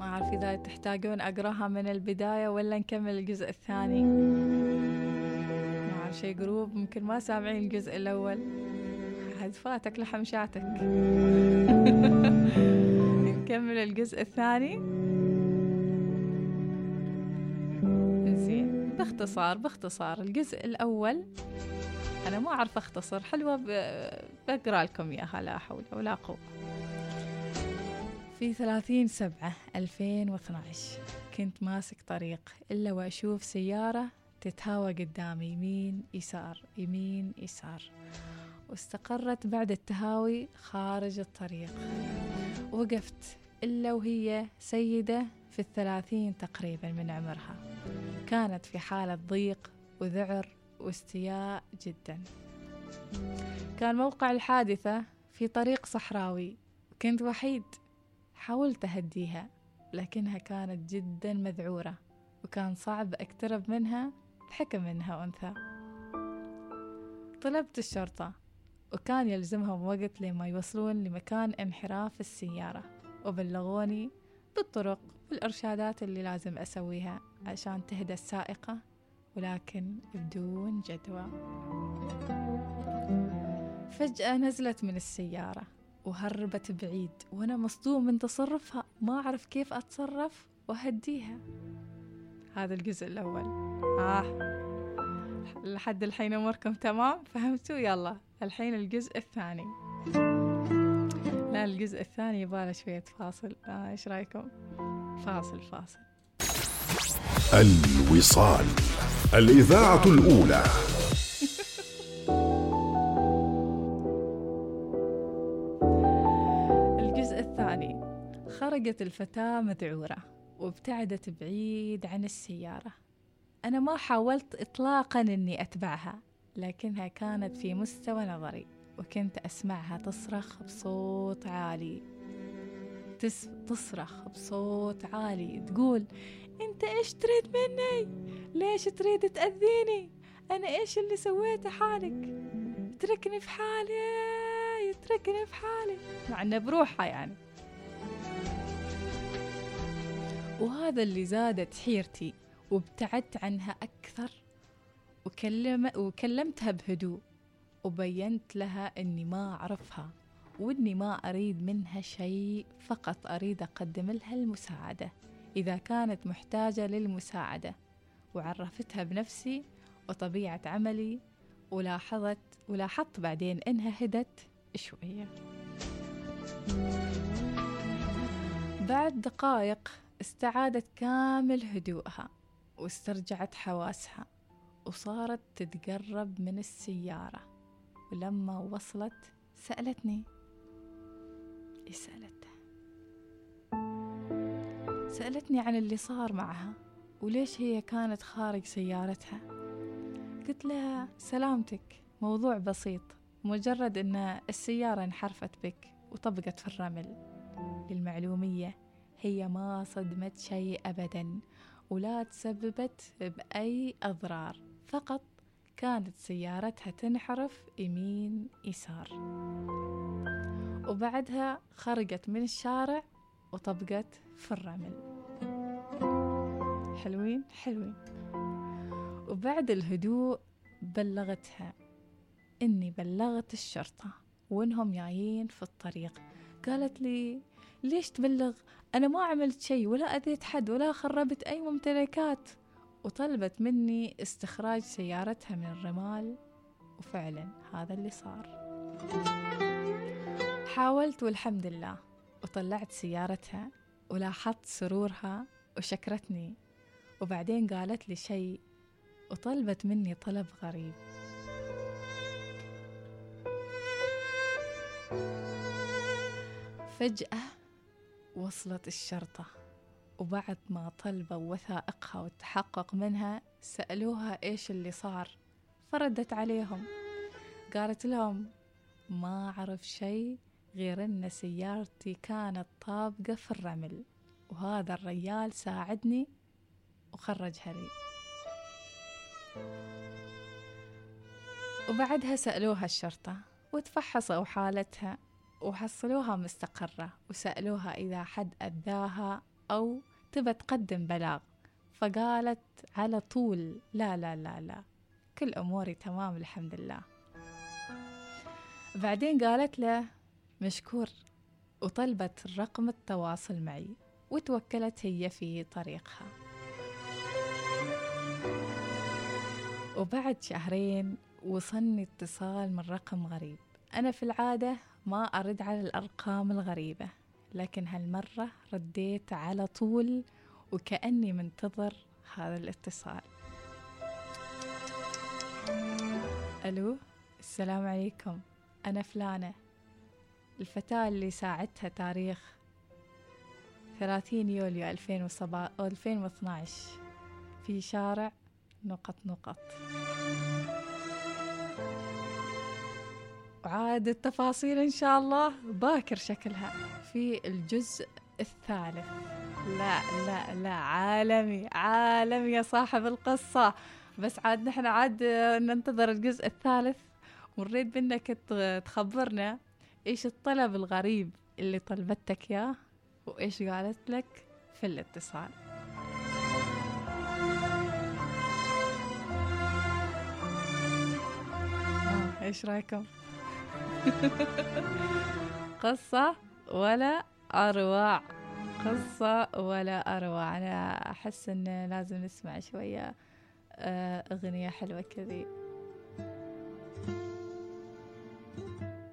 ما أعرف إذا تحتاجون أقراها من البداية ولا نكمل الجزء الثاني. ما أعرف شي جروب ممكن ما سامعين الجزء الأول. عاد فاتك لحم شاتك. نكمل الجزء الثاني. باختصار باختصار. الجزء الأول أنا ما أعرف أختصر حلوة بقرأ لكم إياها لا حول ولا قوة. في ثلاثين سبعة ألفين واثناش كنت ماسك طريق إلا وأشوف سيارة تتهاوى قدامي يمين يسار يمين يسار. واستقرت بعد التهاوي خارج الطريق. وقفت إلا وهي سيدة في الثلاثين تقريبا من عمرها. كانت في حالة ضيق وذعر واستياء جدا. كان موقع الحادثة في طريق صحراوي. كنت وحيد. حاولت أهديها لكنها كانت جدا مذعورة وكان صعب أقترب منها بحكم إنها أنثى. طلبت الشرطة وكان يلزمهم وقت لما يوصلون لمكان انحراف السيارة وبلغوني بالطرق والإرشادات اللي لازم أسويها عشان تهدى السائقة ولكن بدون جدوى. فجأة نزلت من السيارة. وهربت بعيد. وأنا مصدوم من تصرفها. ما أعرف كيف أتصرف وأهديها. هذا الجزء الأول. آه. لحد الحين أموركم تمام؟ فهمتوا؟ يلا. الحين الجزء الثاني. لا الجزء الثاني يبغى شوية فاصل. آه إيش رأيكم؟ فاصل فاصل. الوصال. الإذاعة الأولى. خرجت الفتاة مذعورة وابتعدت بعيد عن السيارة. أنا ما حاولت إطلاقا أني أتبعها لكنها كانت في مستوى نظري وكنت أسمعها تصرخ بصوت عالي. تس... تصرخ بصوت عالي تقول أنت إيش تريد مني؟ ليش تريد تأذيني؟ أنا إيش اللي سويته حالك؟ اتركني في حالي اتركني في حالي. مع إنه بروحها يعني. وهذا اللي زادت حيرتي وابتعدت عنها أكثر وكلم وكلمتها بهدوء وبينت لها أني ما أعرفها وأني ما أريد منها شيء فقط أريد أقدم لها المساعدة إذا كانت محتاجة للمساعدة. وعرفتها بنفسي وطبيعة عملي ولاحظت ولاحظت بعدين إنها هدت شوية. بعد دقائق استعادت كامل هدوءها واسترجعت حواسها وصارت تتقرب من السيارة. ولما وصلت سألتني إيش سألتها سألتني عن اللي صار معها وليش هي كانت خارج سيارتها. قلت لها سلامتك موضوع بسيط مجرد أن السيارة انحرفت بك وطبقت في الرمل. للمعلومية هي ما صدمت شيء أبدا ولا تسببت بأي أضرار. فقط كانت سيارتها تنحرف يمين يسار. وبعدها خرجت من الشارع وطبقت في الرمل. حلوين؟ حلوين. وبعد الهدوء بلغتها. إني بلغت الشرطة. وإنهم جايين في الطريق. قالت لي ليش تبلغ؟ أنا ما عملت شيء ولا أذيت حد ولا خربت أي ممتلكات. وطلبت مني استخراج سيارتها من الرمال. وفعلا هذا اللي صار. حاولت والحمد لله. وطلعت سيارتها ولاحظت سرورها وشكرتني. وبعدين قالت لي شيء وطلبت مني طلب غريب. فجأة وصلت الشرطة وبعد ما طلبوا وثائقها والتحقق منها سألوها إيش اللي صار. فردت عليهم. قالت لهم ما أعرف شيء غير أن سيارتي كانت طابقة في الرمل وهذا الريال ساعدني وخرجها لي. وبعدها سألوها الشرطة وتفحصوا حالتها. وحصلوها مستقرة وسألوها إذا حد أذاها أو تبى تقدم بلاغ. فقالت على طول لا لا لا لا كل أموري تمام الحمد لله. بعدين قالت له مشكور. وطلبت رقم التواصل معي وتوكلت هي في طريقها. وبعد شهرين وصلني اتصال من رقم غريب. أنا في العادة ما أرد على الأرقام الغريبة لكن هالمرة رديت على طول وكأني منتظر هذا الاتصال. ألو السلام عليكم. أنا فلانة. الفتاة اللي ساعدتها تاريخ 30 يوليو 2012 في شارع نقط نقط. وعاد التفاصيل إن شاء الله. باكر شكلها في الجزء الثالث. لا لا لا عالمي عالمي يا صاحب القصة. بس عاد نحن عاد ننتظر الجزء الثالث. ونريد منك تخبرنا إيش الطلب الغريب اللي طلبتك اياه وإيش قالت لك في الاتصال. إيش رأيكم؟ قصة ولا أروع. قصة ولا أروع. أنا أحس إن لازم نسمع شوية آه، أغنية حلوة كذي.